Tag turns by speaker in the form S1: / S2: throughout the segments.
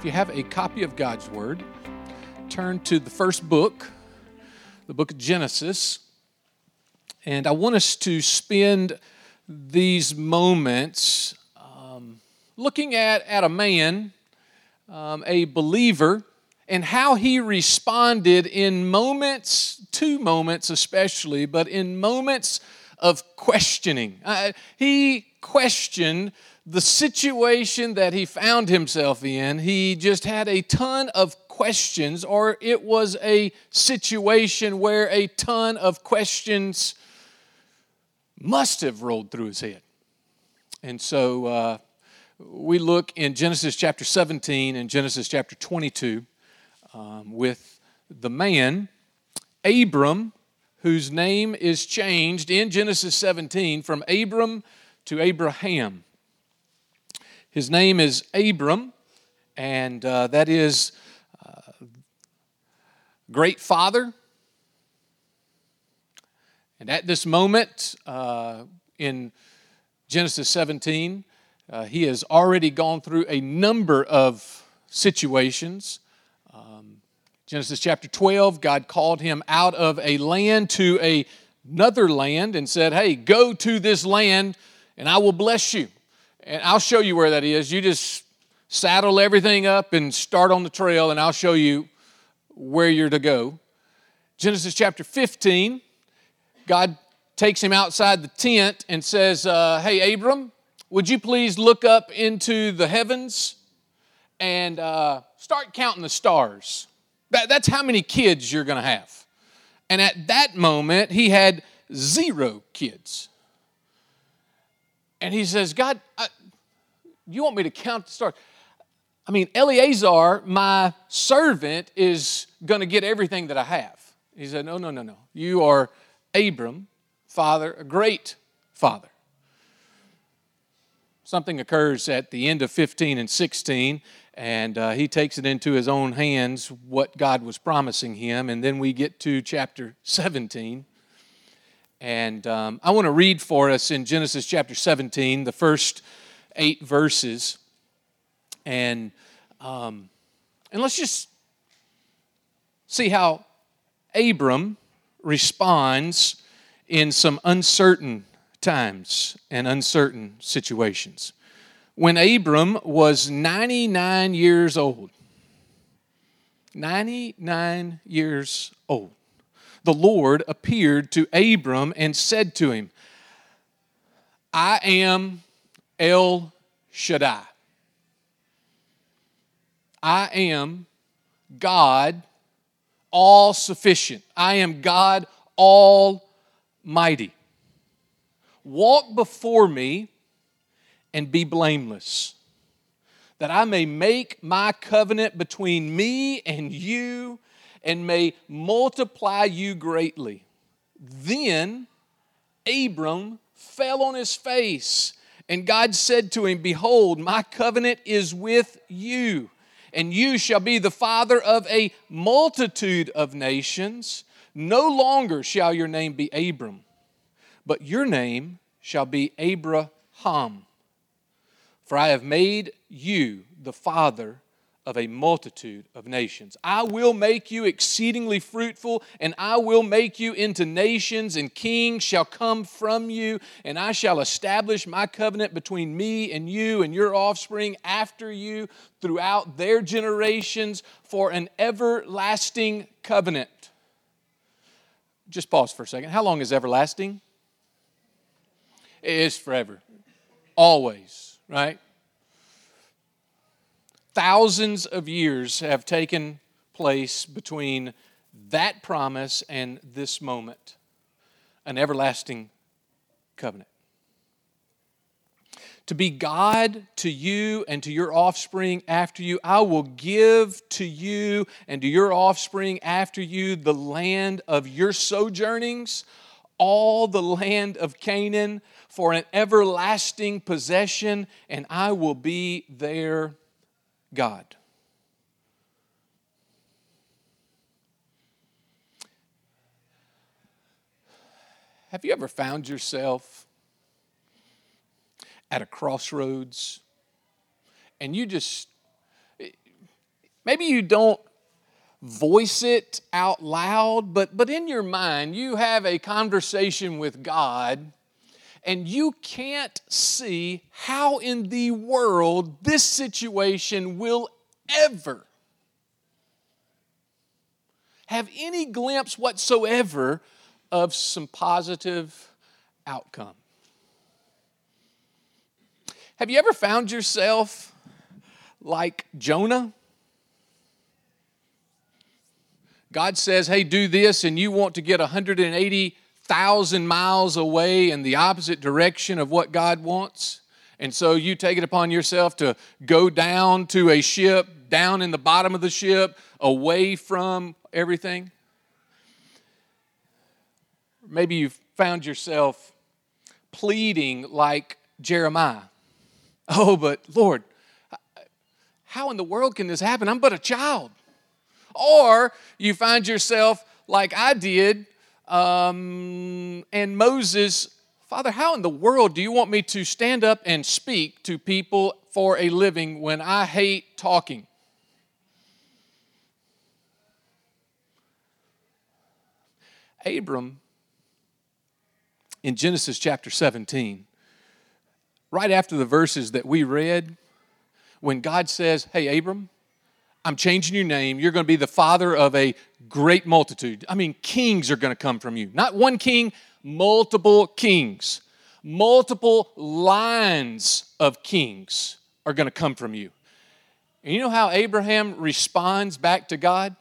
S1: If you have a copy of God's Word, turn to the first book, the book of Genesis. And I want us to spend these moments um, looking at, at a man, um, a believer, and how he responded in moments, two moments especially, but in moments of questioning. Uh, he questioned the situation that he found himself in, he just had a ton of questions, or it was a situation where a ton of questions must have rolled through his head. And so uh, we look in Genesis chapter 17 and Genesis chapter 22 um, with the man, Abram, whose name is changed in Genesis 17 from Abram to Abraham. His name is Abram, and uh, that is uh, great father. And at this moment uh, in Genesis 17, uh, he has already gone through a number of situations. Um, Genesis chapter 12, God called him out of a land to a, another land and said, Hey, go to this land and I will bless you. And I'll show you where that is. You just saddle everything up and start on the trail, and I'll show you where you're to go. Genesis chapter 15, God takes him outside the tent and says, uh, Hey, Abram, would you please look up into the heavens and uh, start counting the stars? That, that's how many kids you're going to have. And at that moment, he had zero kids. And he says, God, I, you want me to count the stars? I mean, Eleazar, my servant, is going to get everything that I have. He said, No, no, no, no. You are Abram, father, a great father. Something occurs at the end of 15 and 16, and uh, he takes it into his own hands what God was promising him. And then we get to chapter 17, and um, I want to read for us in Genesis chapter 17, the first eight verses. And, um, and let's just see how Abram responds in some uncertain times and uncertain situations. When Abram was 99 years old, 99 years old, the Lord appeared to Abram and said to him, I am El Shaddai. I am God all sufficient. I am God almighty. Walk before me and be blameless, that I may make my covenant between me and you and may multiply you greatly. Then Abram fell on his face, and God said to him, Behold, my covenant is with you, and you shall be the father of a multitude of nations. No longer shall your name be Abram, but your name shall be Abraham. For I have made you the father of a multitude of nations. I will make you exceedingly fruitful, and I will make you into nations, and kings shall come from you, and I shall establish my covenant between me and you and your offspring after you throughout their generations for an everlasting covenant. Just pause for a second. How long is everlasting? It is forever, always, right? Thousands of years have taken place between that promise and this moment an everlasting covenant. To be God to you and to your offspring after you, I will give to you and to your offspring after you the land of your sojournings, all the land of Canaan, for an everlasting possession, and I will be there God. Have you ever found yourself at a crossroads and you just maybe you don't voice it out loud, but, but in your mind, you have a conversation with God and you can't see how in the world this situation will ever have any glimpse whatsoever of some positive outcome. Have you ever found yourself like Jonah? God says, hey, do this, and you want to get 180,000 miles away in the opposite direction of what God wants. And so you take it upon yourself to go down to a ship, down in the bottom of the ship, away from everything. Maybe you've found yourself pleading like Jeremiah. Oh, but Lord, how in the world can this happen? I'm but a child. Or you find yourself like I did, um, and Moses, Father, how in the world do you want me to stand up and speak to people for a living when I hate talking? Abram, in Genesis chapter 17, right after the verses that we read, when God says, Hey, Abram, I'm changing your name. You're going to be the father of a great multitude. I mean, kings are going to come from you. Not one king, multiple kings. Multiple lines of kings are going to come from you. And you know how Abraham responds back to God?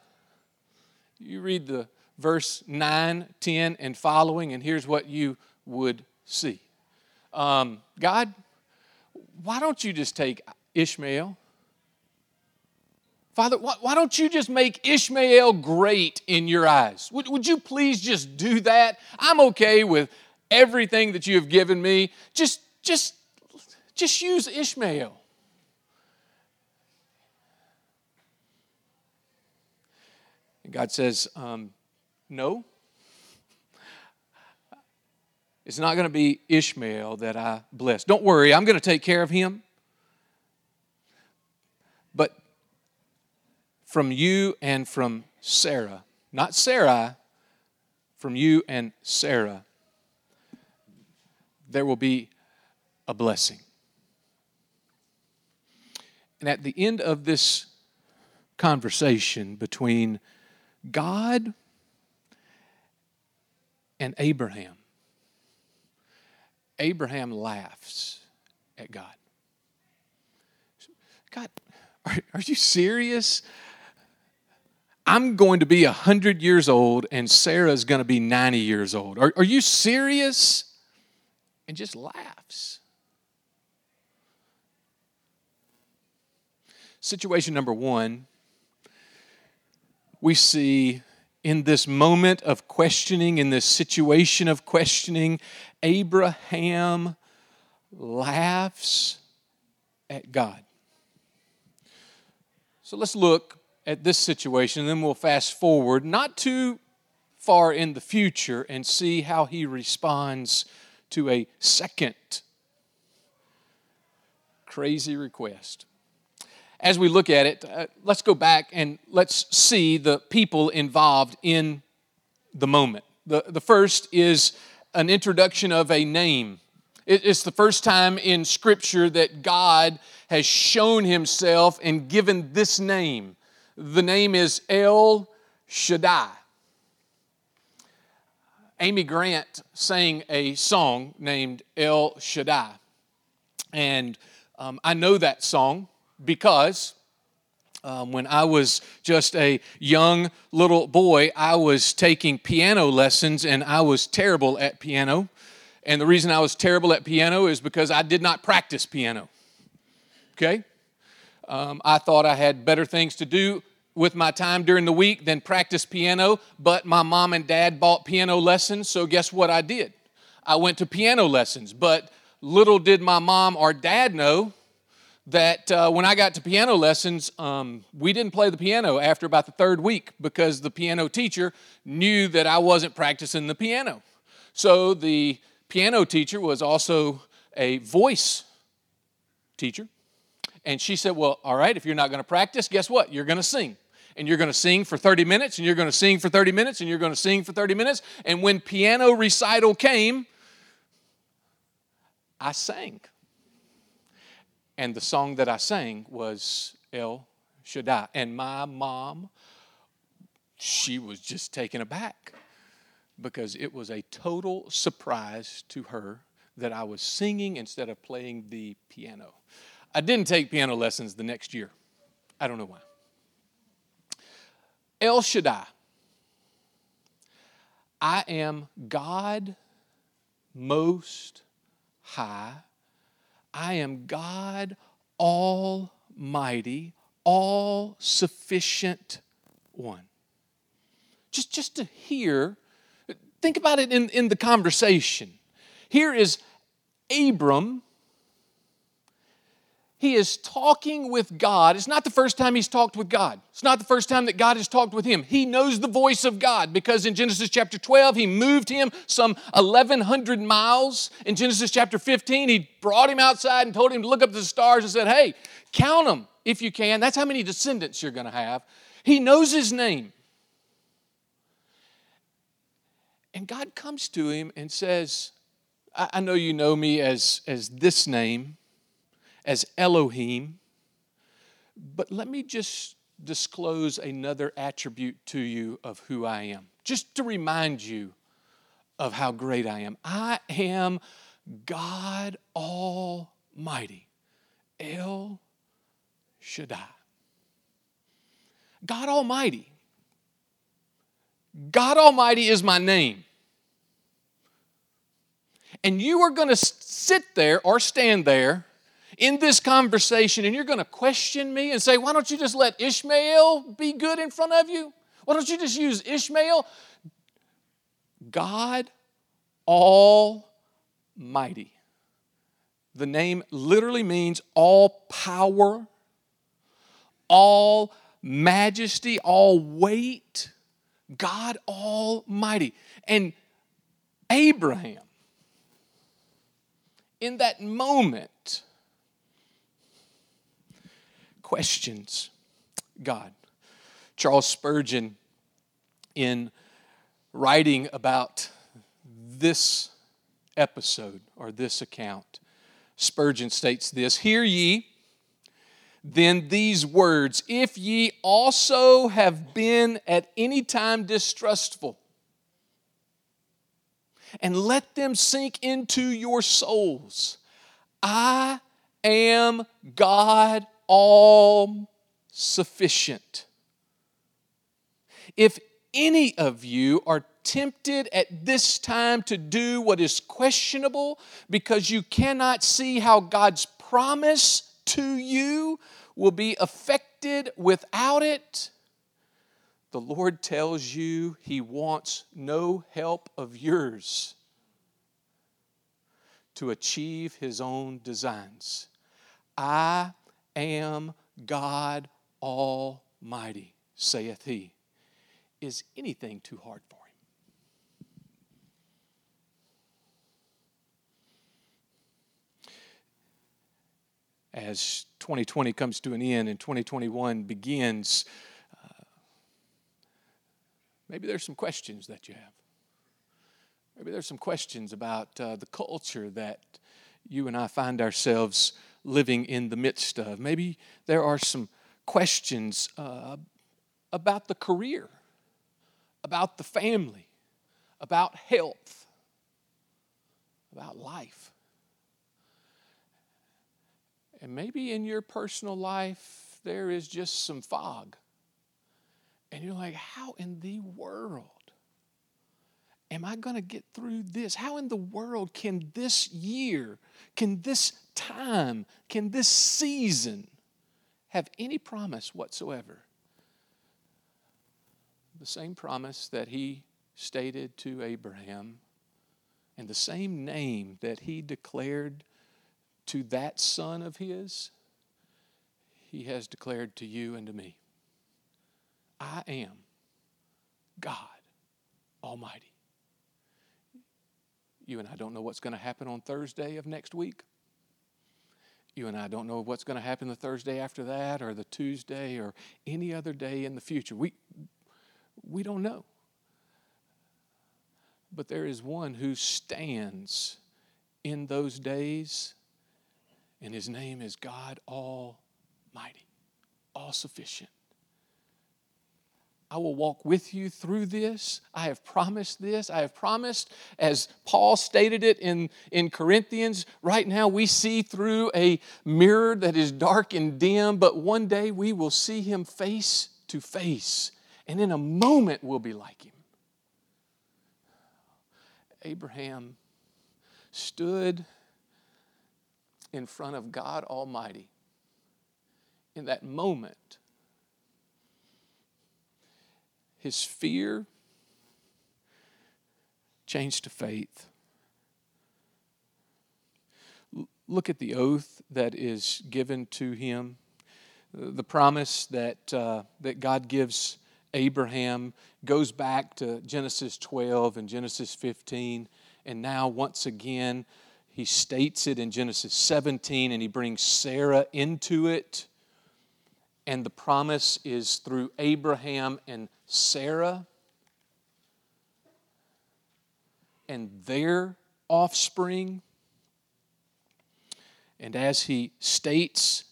S1: You read the verse 9, 10, and following, and here's what you would see um, God, why don't you just take Ishmael? Father, why don't you just make Ishmael great in your eyes? Would, would you please just do that? I'm okay with everything that you have given me. Just, just, just use Ishmael. And God says, um, No. It's not going to be Ishmael that I bless. Don't worry, I'm going to take care of him. But from you and from Sarah. Not Sarai, from you and Sarah. There will be a blessing. And at the end of this conversation between God and Abraham, Abraham laughs at God. God, are, are you serious? I'm going to be 100 years old and Sarah's going to be 90 years old. Are, are you serious? And just laughs. Situation number one, we see in this moment of questioning, in this situation of questioning, Abraham laughs at God. So let's look at this situation, then we'll fast forward, not too far in the future, and see how he responds to a second crazy request. As we look at it, uh, let's go back and let's see the people involved in the moment. The, the first is an introduction of a name. It's the first time in Scripture that God has shown Himself and given this name. The name is El Shaddai. Amy Grant sang a song named El Shaddai. And um, I know that song because um, when I was just a young little boy, I was taking piano lessons and I was terrible at piano. And the reason I was terrible at piano is because I did not practice piano. Okay? Um, I thought I had better things to do with my time during the week than practice piano, but my mom and dad bought piano lessons, so guess what I did? I went to piano lessons, but little did my mom or dad know that uh, when I got to piano lessons, um, we didn't play the piano after about the third week because the piano teacher knew that I wasn't practicing the piano. So the piano teacher was also a voice teacher. And she said, Well, all right, if you're not going to practice, guess what? You're going to sing. And you're going to sing for 30 minutes, and you're going to sing for 30 minutes, and you're going to sing for 30 minutes. And when piano recital came, I sang. And the song that I sang was El Shaddai. And my mom, she was just taken aback because it was a total surprise to her that I was singing instead of playing the piano. I didn't take piano lessons the next year. I don't know why. El Shaddai. I am God most high. I am God Almighty, all sufficient one. Just, just to hear, think about it in, in the conversation. Here is Abram he is talking with God. It's not the first time he's talked with God. It's not the first time that God has talked with him. He knows the voice of God because in Genesis chapter 12, he moved him some 1,100 miles. In Genesis chapter 15, he brought him outside and told him to look up at the stars and said, Hey, count them if you can. That's how many descendants you're going to have. He knows his name. And God comes to him and says, I, I know you know me as, as this name as Elohim. But let me just disclose another attribute to you of who I am, just to remind you of how great I am. I am God Almighty, El Shaddai. God Almighty. God Almighty is my name. And you are going to sit there or stand there in this conversation and you're going to question me and say, why don't you just let Ishmael be good in front of you? Why don't you just use Ishmael? God Almighty. The name literally means all power, all majesty, all weight. God Almighty. And Abraham, in that moment, questions God. Charles Spurgeon, in writing about this episode or this account, Spurgeon states this Hear ye then these words, if ye also have been at any time distrustful, and let them sink into your souls. I am God all sufficient. If any of you are tempted at this time to do what is questionable because you cannot see how God's promise to you will be affected without it, the Lord tells you He wants no help of yours to achieve His own designs. I am God Almighty, saith he. Is anything too hard for him? As 2020 comes to an end and 2021 begins, uh, maybe there's some questions that you have. Maybe there's some questions about uh, the culture that you and I find ourselves living in the midst of. Maybe there are some questions uh, about the career, about the family, about health, about life. And maybe in your personal life, there is just some fog. And you're like, how in the world am I going to get through this? How in the world can this year, can this time, can this season have any promise whatsoever? The same promise that he stated to Abraham and the same name that he declared to that son of his, he has declared to you and to me. I am God Almighty. You and I don't know what's going to happen on Thursday of next week. You and I don't know what's going to happen the Thursday after that or the Tuesday or any other day in the future. We, we don't know. But there is one who stands in those days, and his name is God Almighty, all sufficient. I will walk with you through this. I have promised this. I have promised, as Paul stated it in, in Corinthians, right now we see through a mirror that is dark and dim, but one day we will see him face to face. And in a moment we'll be like him. Abraham stood in front of God Almighty in that moment his fear changed to faith. Look at the oath that is given to him, the promise that, uh, that God gives Abraham goes back to Genesis 12 and Genesis 15, and now once again, he states it in Genesis 17 and he brings Sarah into it. And the promise is through Abraham and Sarah and their offspring. And as he states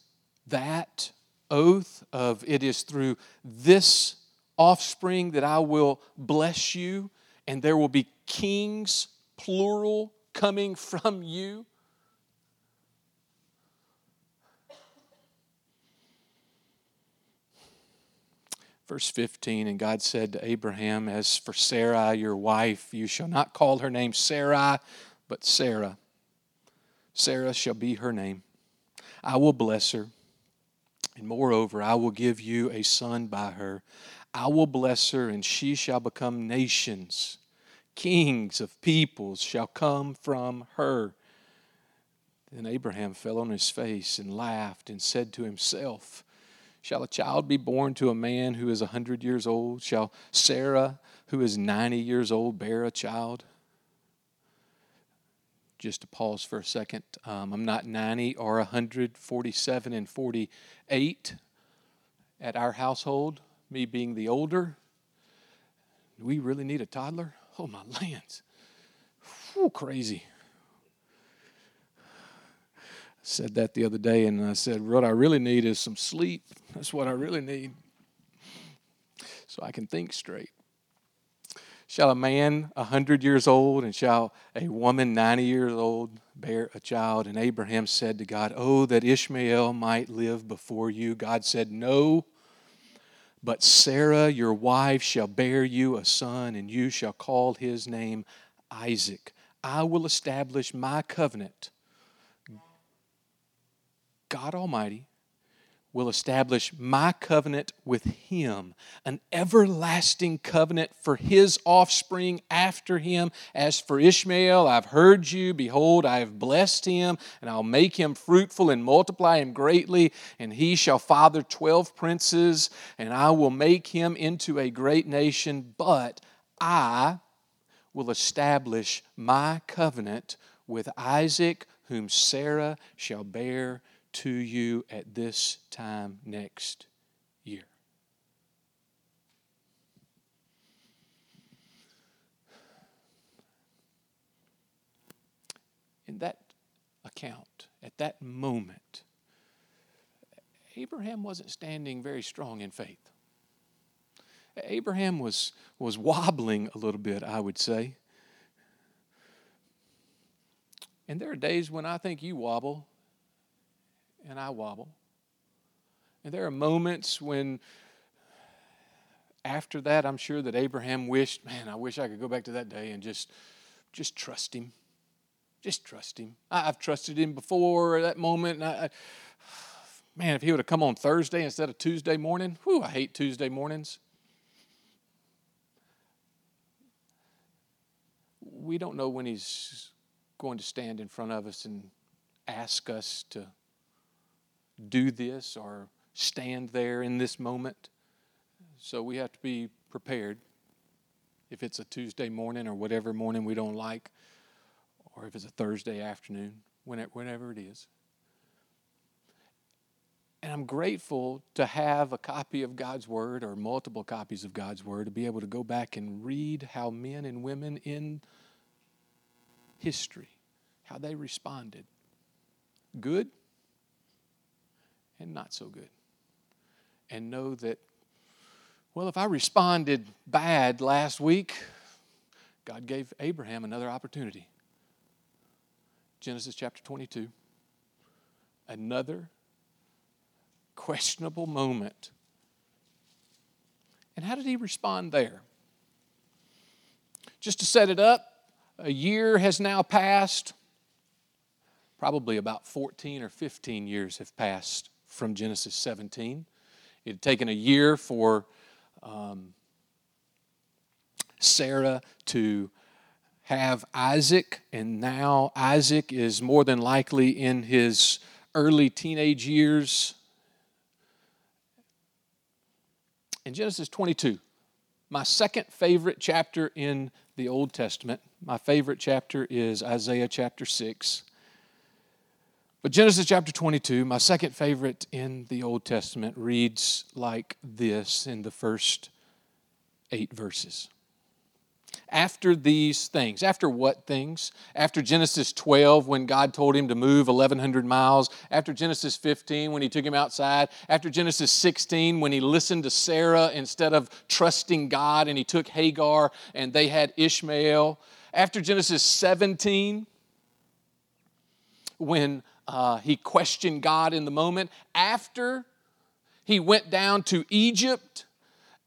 S1: that oath of it is through this offspring that I will bless you, and there will be kings, plural, coming from you. Verse 15, and God said to Abraham, As for Sarai, your wife, you shall not call her name Sarai, but Sarah. Sarah shall be her name. I will bless her, and moreover, I will give you a son by her. I will bless her, and she shall become nations. Kings of peoples shall come from her. Then Abraham fell on his face and laughed and said to himself, Shall a child be born to a man who is a hundred years old? Shall Sarah, who is 90 years old, bear a child? Just to pause for a second. Um, I'm not 90 or 147 and 48 at our household, me being the older. Do we really need a toddler? Oh, my lands. Whew, crazy said that the other day, and I said, What I really need is some sleep. That's what I really need. So I can think straight. Shall a man a hundred years old and shall a woman ninety years old bear a child? And Abraham said to God, Oh, that Ishmael might live before you. God said, No, but Sarah, your wife, shall bear you a son, and you shall call his name Isaac. I will establish my covenant God Almighty will establish my covenant with him, an everlasting covenant for his offspring after him. As for Ishmael, I've heard you. Behold, I have blessed him, and I'll make him fruitful and multiply him greatly, and he shall father twelve princes, and I will make him into a great nation. But I will establish my covenant with Isaac, whom Sarah shall bear to you at this time next year. In that account, at that moment, Abraham wasn't standing very strong in faith. Abraham was, was wobbling a little bit, I would say. And there are days when I think you wobble and I wobble. And there are moments when, after that, I'm sure that Abraham wished, man, I wish I could go back to that day and just, just trust him. Just trust him. I, have trusted him before that moment. I, man, if he would have come on Thursday instead of Tuesday morning, whew, I hate Tuesday mornings. We don't know when he's going to stand in front of us and ask us to do this or stand there in this moment. So we have to be prepared if it's a Tuesday morning or whatever morning we don't like, or if it's a Thursday afternoon, whenever it is. And I'm grateful to have a copy of God's Word or multiple copies of God's Word to be able to go back and read how men and women in history, how they responded. Good and not so good. And know that, well, if I responded bad last week, God gave Abraham another opportunity. Genesis chapter 22. Another questionable moment. And how did he respond there? Just to set it up, a year has now passed. Probably about 14 or 15 years have passed from Genesis 17. It had taken a year for um, Sarah to have Isaac, and now Isaac is more than likely in his early teenage years. In Genesis 22, my second favorite chapter in the Old Testament, my favorite chapter is Isaiah chapter 6. But Genesis chapter 22, my second favorite in the Old Testament, reads like this in the first eight verses. After these things, after what things? After Genesis 12, when God told him to move 1,100 miles. After Genesis 15, when he took him outside. After Genesis 16, when he listened to Sarah instead of trusting God and he took Hagar and they had Ishmael. After Genesis 17, when uh, he questioned God in the moment. After he went down to Egypt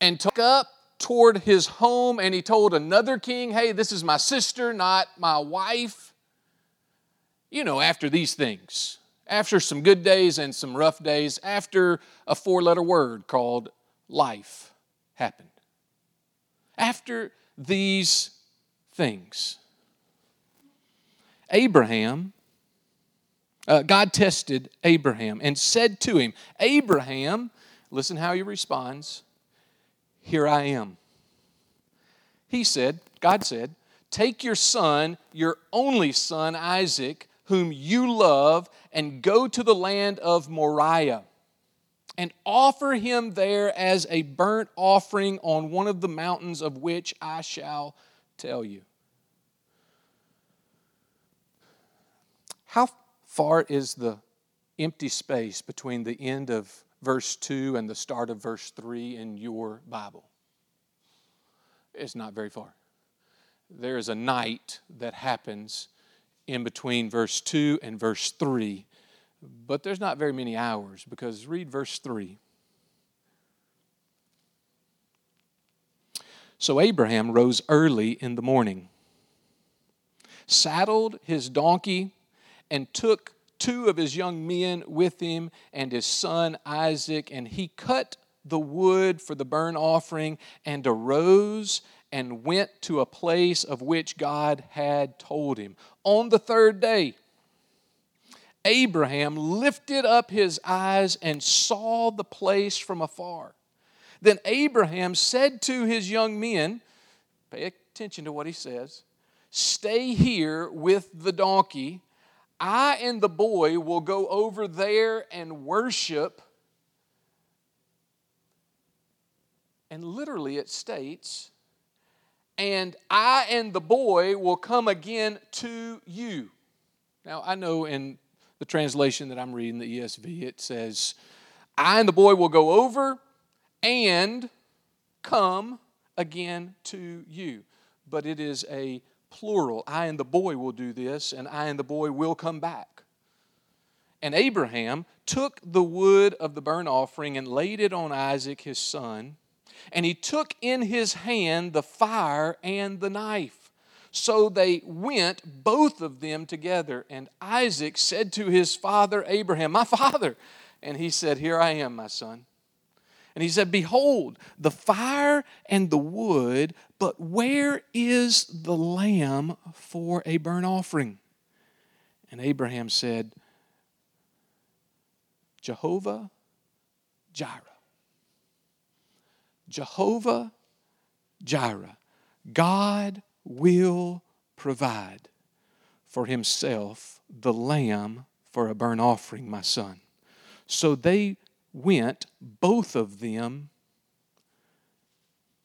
S1: and took up toward his home and he told another king, Hey, this is my sister, not my wife. You know, after these things, after some good days and some rough days, after a four letter word called life happened. After these things, Abraham uh, God tested Abraham and said to him, Abraham, listen how he responds, Here I am. He said, God said, Take your son, your only son, Isaac, whom you love, and go to the land of Moriah and offer him there as a burnt offering on one of the mountains of which I shall tell you. How far is the empty space between the end of verse 2 and the start of verse 3 in your Bible? It's not very far. There is a night that happens in between verse 2 and verse 3, but there's not very many hours because read verse 3. So Abraham rose early in the morning, saddled his donkey and took two of his young men with him and his son Isaac, and he cut the wood for the burnt offering and arose and went to a place of which God had told him. On the third day, Abraham lifted up his eyes and saw the place from afar. Then Abraham said to his young men, Pay attention to what he says, stay here with the donkey I and the boy will go over there and worship. And literally it states, and I and the boy will come again to you. Now, I know in the translation that I'm reading, the ESV, it says, I and the boy will go over and come again to you. But it is a plural. I and the boy will do this, and I and the boy will come back. And Abraham took the wood of the burnt offering and laid it on Isaac his son. And he took in his hand the fire and the knife. So they went, both of them together. And Isaac said to his father Abraham, My father. And he said, Here I am, my son. And he said, Behold, the fire and the wood, but where is the lamb for a burnt offering? And Abraham said, Jehovah Jireh. Jehovah Jireh. God will provide for himself the lamb for a burnt offering, my son. So they went both of them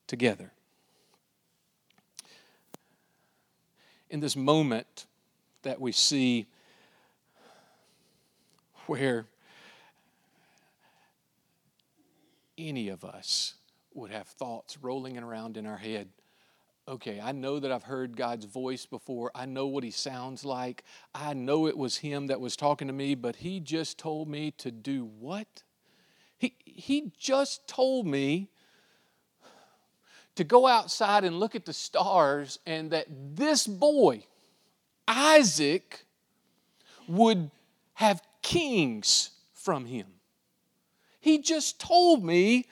S1: together. In this moment that we see where any of us would have thoughts rolling around in our head okay, I know that I've heard God's voice before. I know what He sounds like. I know it was Him that was talking to me, but He just told me to do what? He, he just told me to go outside and look at the stars, and that this boy, Isaac, would have kings from him. He just told me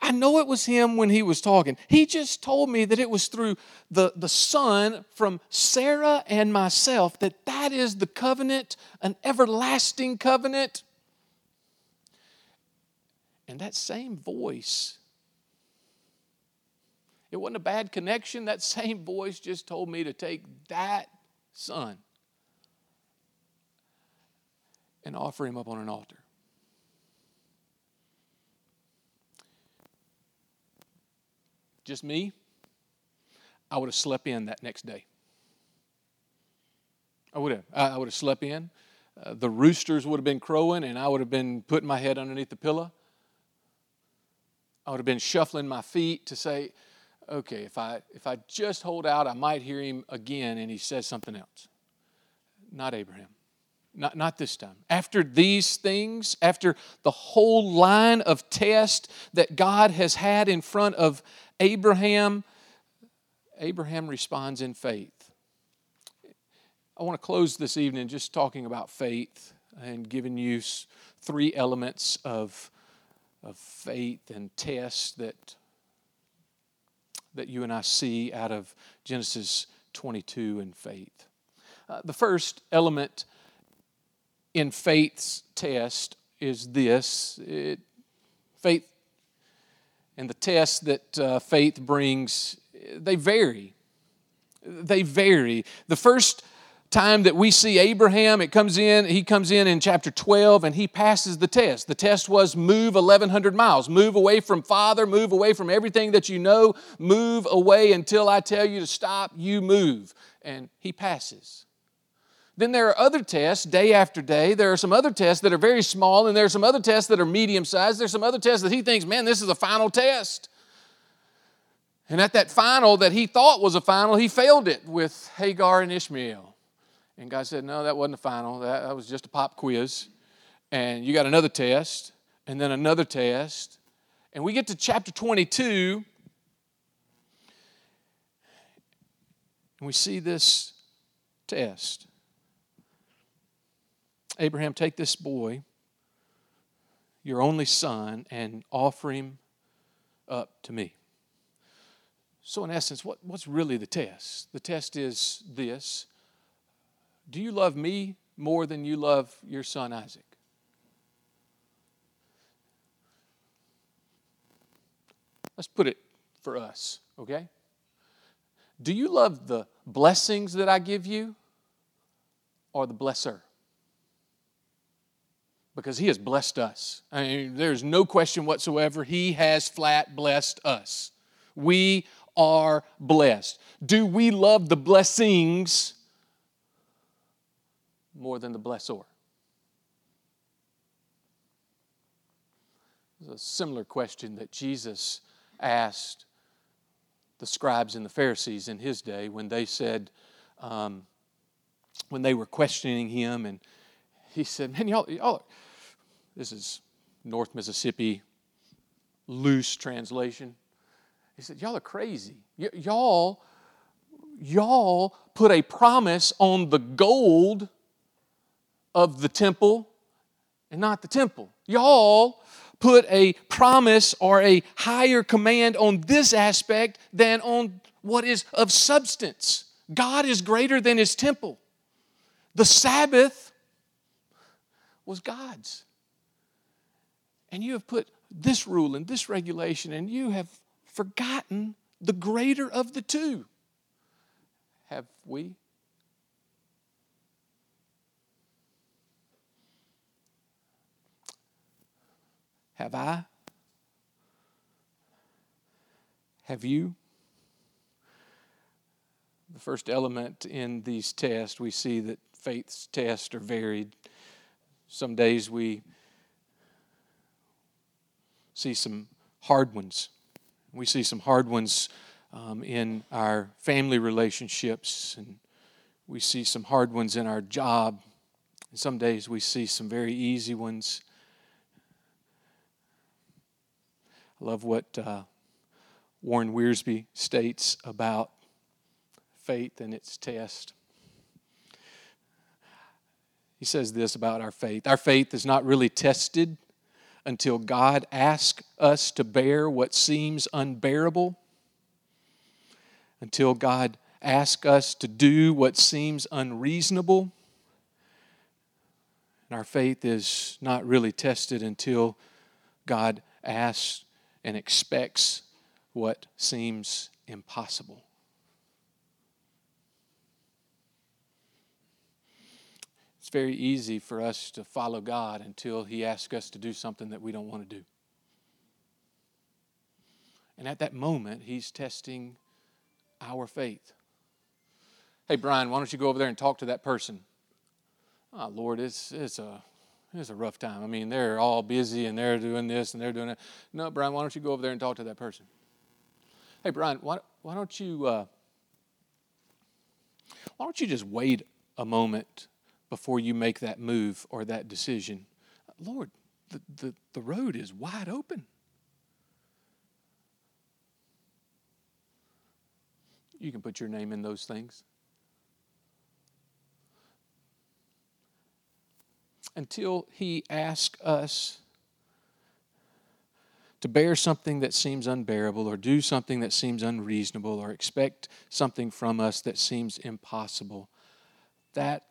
S1: I know it was him when he was talking. He just told me that it was through the, the son from Sarah and myself that that is the covenant, an everlasting covenant. And that same voice, it wasn't a bad connection. That same voice just told me to take that son and offer him up on an altar. just me, I would have slept in that next day. I would have. I would have slept in. Uh, the roosters would have been crowing, and I would have been putting my head underneath the pillow. I would have been shuffling my feet to say, okay, if I, if I just hold out, I might hear him again and he says something else. Not Abraham. Not, not this time. After these things, after the whole line of tests that God has had in front of Abraham, Abraham responds in faith. I want to close this evening just talking about faith and giving you three elements of, of faith and tests that, that you and I see out of Genesis 22 and faith. Uh, the first element in faith's test is this it, faith and the tests that uh, faith brings, they vary. They vary. The first time that we see Abraham, it comes in, he comes in in chapter 12 and he passes the test. The test was move 1,100 miles, move away from Father, move away from everything that you know, move away until I tell you to stop, you move. And he passes. Then there are other tests day after day. There are some other tests that are very small, and there are some other tests that are medium sized. There's some other tests that he thinks, man, this is a final test. And at that final that he thought was a final, he failed it with Hagar and Ishmael. And God said, no, that wasn't the final. That, that was just a pop quiz. And you got another test, and then another test. And we get to chapter 22, and we see this test. Abraham, take this boy, your only son, and offer him up to me. So, in essence, what, what's really the test? The test is this Do you love me more than you love your son Isaac? Let's put it for us, okay? Do you love the blessings that I give you or the blesser? because He has blessed us. I mean, there's no question whatsoever. He has flat blessed us. We are blessed. Do we love the blessings more than the blessor? It's a similar question that Jesus asked the scribes and the Pharisees in his day when they said, um, when they were questioning him, and he said, Man, y'all, y'all, this is North Mississippi, loose translation. He said, Y'all are crazy. Y- y'all, y'all put a promise on the gold of the temple and not the temple. Y'all put a promise or a higher command on this aspect than on what is of substance. God is greater than his temple. The Sabbath was God's and you have put this rule and this regulation, and you have forgotten the greater of the two. Have we? Have I? Have you? The first element in these tests, we see that faith's tests are varied. Some days we see some hard ones. We see some hard ones um, in our family relationships, and we see some hard ones in our job. And some days we see some very easy ones. I love what uh, Warren Wiersbe states about faith and its test. He says this about our faith Our faith is not really tested until God asks us to bear what seems unbearable, until God asks us to do what seems unreasonable. And our faith is not really tested until God asks and expects what seems impossible. It's very easy for us to follow God until He asks us to do something that we don't want to do. And at that moment, He's testing our faith. Hey, Brian, why don't you go over there and talk to that person? Oh, Lord, it's, it's, a, it's a rough time. I mean, they're all busy and they're doing this and they're doing that. No, Brian, why don't you go over there and talk to that person? Hey, Brian, why, why don't you uh, why don't you just wait a moment before you make that move or that decision. Lord, the, the, the road is wide open. You can put your name in those things. Until He asks us to bear something that seems unbearable or do something that seems unreasonable or expect something from us that seems impossible, that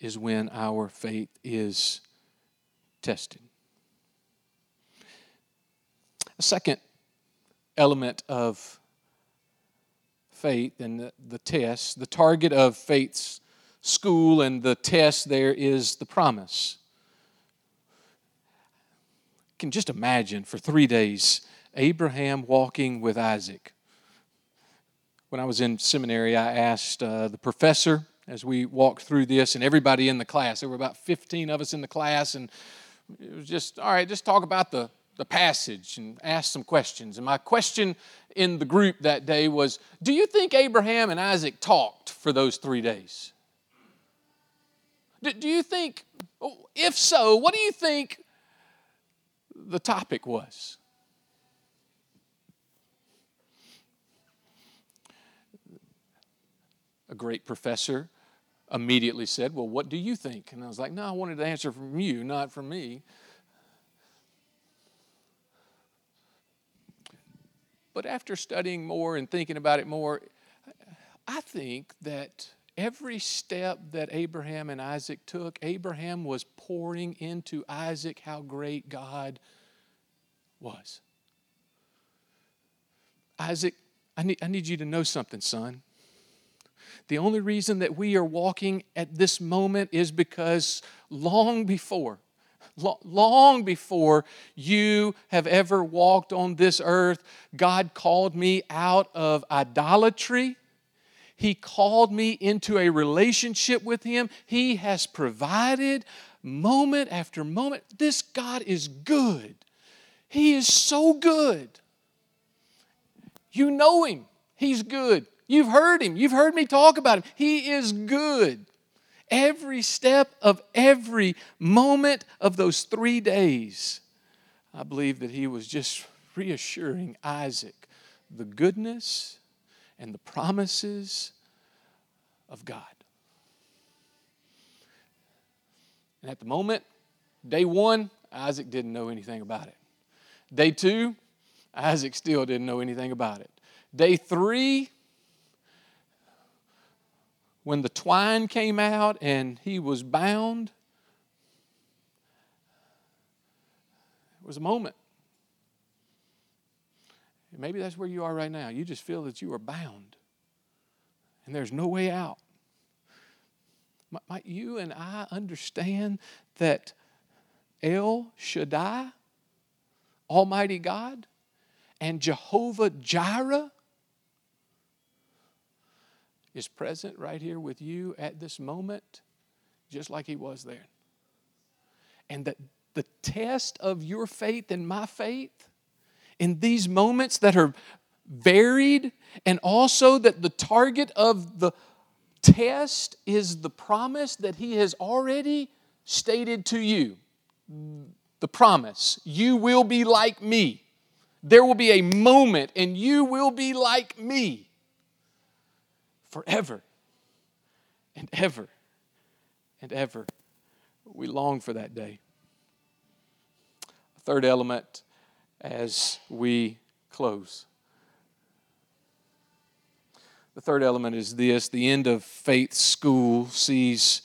S1: is when our faith is tested. A second element of faith and the, the test, the target of faith's school and the test there is the promise. You can just imagine for three days Abraham walking with Isaac. When I was in seminary, I asked uh, the professor as we walked through this, and everybody in the class. There were about 15 of us in the class, and it was just, all right, just talk about the, the passage and ask some questions. And my question in the group that day was Do you think Abraham and Isaac talked for those three days? Do, do you think, if so, what do you think the topic was? A great professor immediately said, Well, what do you think? And I was like, No, I wanted to answer from you, not from me. But after studying more and thinking about it more, I think that every step that Abraham and Isaac took, Abraham was pouring into Isaac how great God was. Isaac, I need, I need you to know something, son. The only reason that we are walking at this moment is because long before, long before you have ever walked on this earth, God called me out of idolatry. He called me into a relationship with Him. He has provided moment after moment. This God is good. He is so good. You know Him, He's good. You've heard him. You've heard me talk about him. He is good. Every step of every moment of those three days, I believe that he was just reassuring Isaac the goodness and the promises of God. And at the moment, day one, Isaac didn't know anything about it. Day two, Isaac still didn't know anything about it. Day three, when the twine came out and he was bound, it was a moment. Maybe that's where you are right now. You just feel that you are bound and there's no way out. Might you and I understand that El Shaddai, Almighty God and Jehovah Jireh is present right here with you at this moment, just like He was there. And that the test of your faith and my faith in these moments that are varied, and also that the target of the test is the promise that He has already stated to you. The promise you will be like me. There will be a moment, and you will be like me forever and ever and ever. We long for that day. Third element as we close. The third element is this the end of faith school sees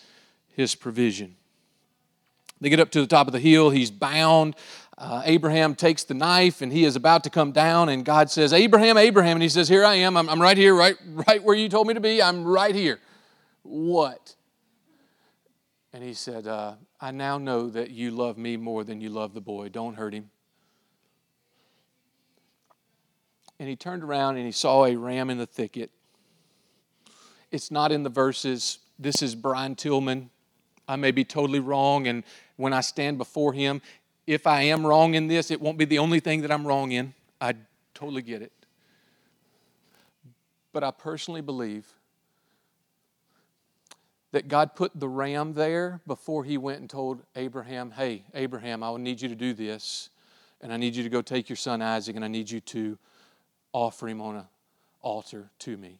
S1: his provision. They get up to the top of the hill, he's bound. Uh, Abraham takes the knife and he is about to come down, and God says, Abraham, Abraham. And he says, Here I am. I'm, I'm right here, right, right where you told me to be. I'm right here. What? And he said, uh, I now know that you love me more than you love the boy. Don't hurt him. And he turned around and he saw a ram in the thicket. It's not in the verses. This is Brian Tillman. I may be totally wrong, and when I stand before him, if I am wrong in this, it won't be the only thing that I'm wrong in. I totally get it. But I personally believe that God put the ram there before he went and told Abraham, Hey, Abraham, I will need you to do this, and I need you to go take your son Isaac, and I need you to offer him on an altar to me.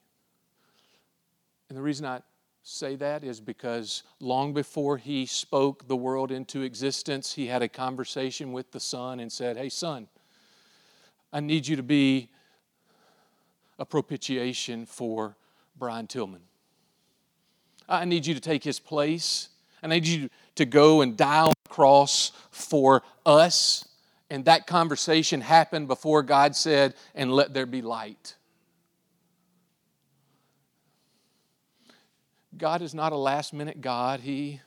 S1: And the reason I say that is because long before he spoke the world into existence, he had a conversation with the son and said, Hey, son, I need you to be a propitiation for Brian Tillman. I need you to take his place. I need you to go and die on the cross for us. And that conversation happened before God said, and let there be light. God is not a last minute God. He,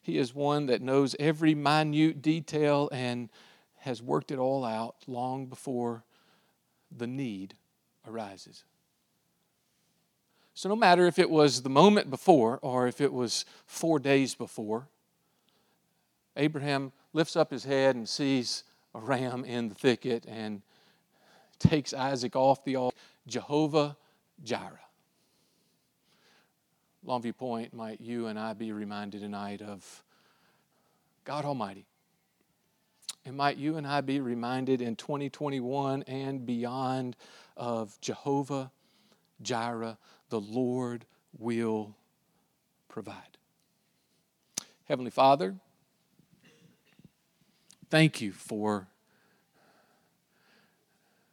S1: he is one that knows every minute detail and has worked it all out long before the need arises. So, no matter if it was the moment before or if it was four days before, Abraham lifts up his head and sees a ram in the thicket and takes Isaac off the altar. Jehovah Jireh. Longview Point, might you and I be reminded tonight of God Almighty. And might you and I be reminded in 2021 and beyond of Jehovah Jireh, the Lord will provide. Heavenly Father, thank you for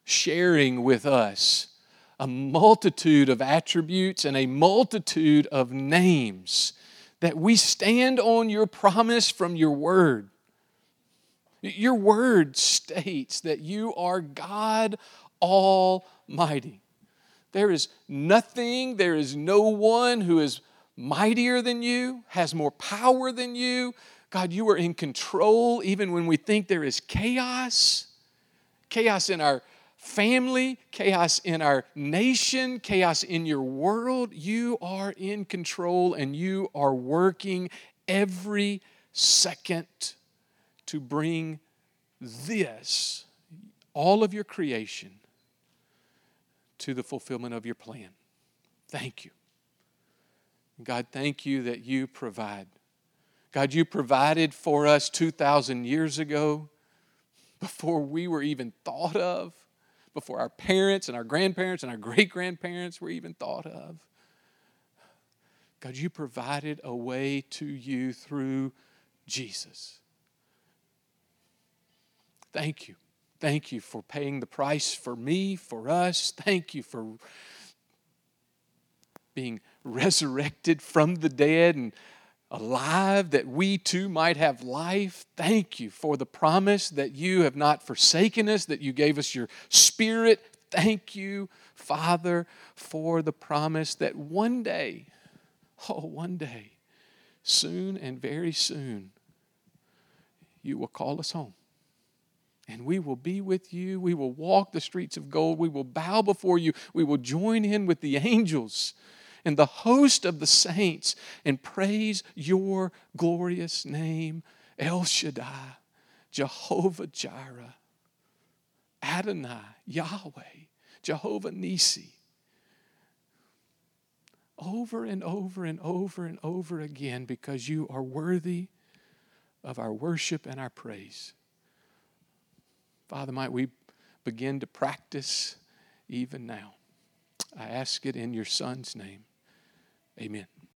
S1: sharing with us a multitude of attributes and a multitude of names that we stand on your promise from your word. Your word states that you are God Almighty. There is nothing, there is no one who is mightier than you, has more power than you, God, you are in control even when we think there is chaos chaos in our family, chaos in our nation, chaos in your world. You are in control and you are working every second to bring this, all of your creation, to the fulfillment of your plan. Thank you. God, thank you that you provide God, you provided for us 2,000 years ago before we were even thought of, before our parents and our grandparents and our great grandparents were even thought of. God, you provided a way to you through Jesus. Thank you. Thank you for paying the price for me, for us. Thank you for being resurrected from the dead and alive that we too might have life. Thank you for the promise that you have not forsaken us, that you gave us your spirit. Thank you, Father, for the promise that one day, oh, one day, soon and very soon, you will call us home. and we will be with you. We will walk the streets of gold. We will bow before you. We will join in with the angels and the host of the saints and praise your glorious name, El Shaddai, Jehovah Jireh, Adonai, Yahweh, Jehovah Nissi. Over and over and over and over again because you are worthy of our worship and our praise. Father, might we begin to practice even now. I ask it in your Son's name. Amen.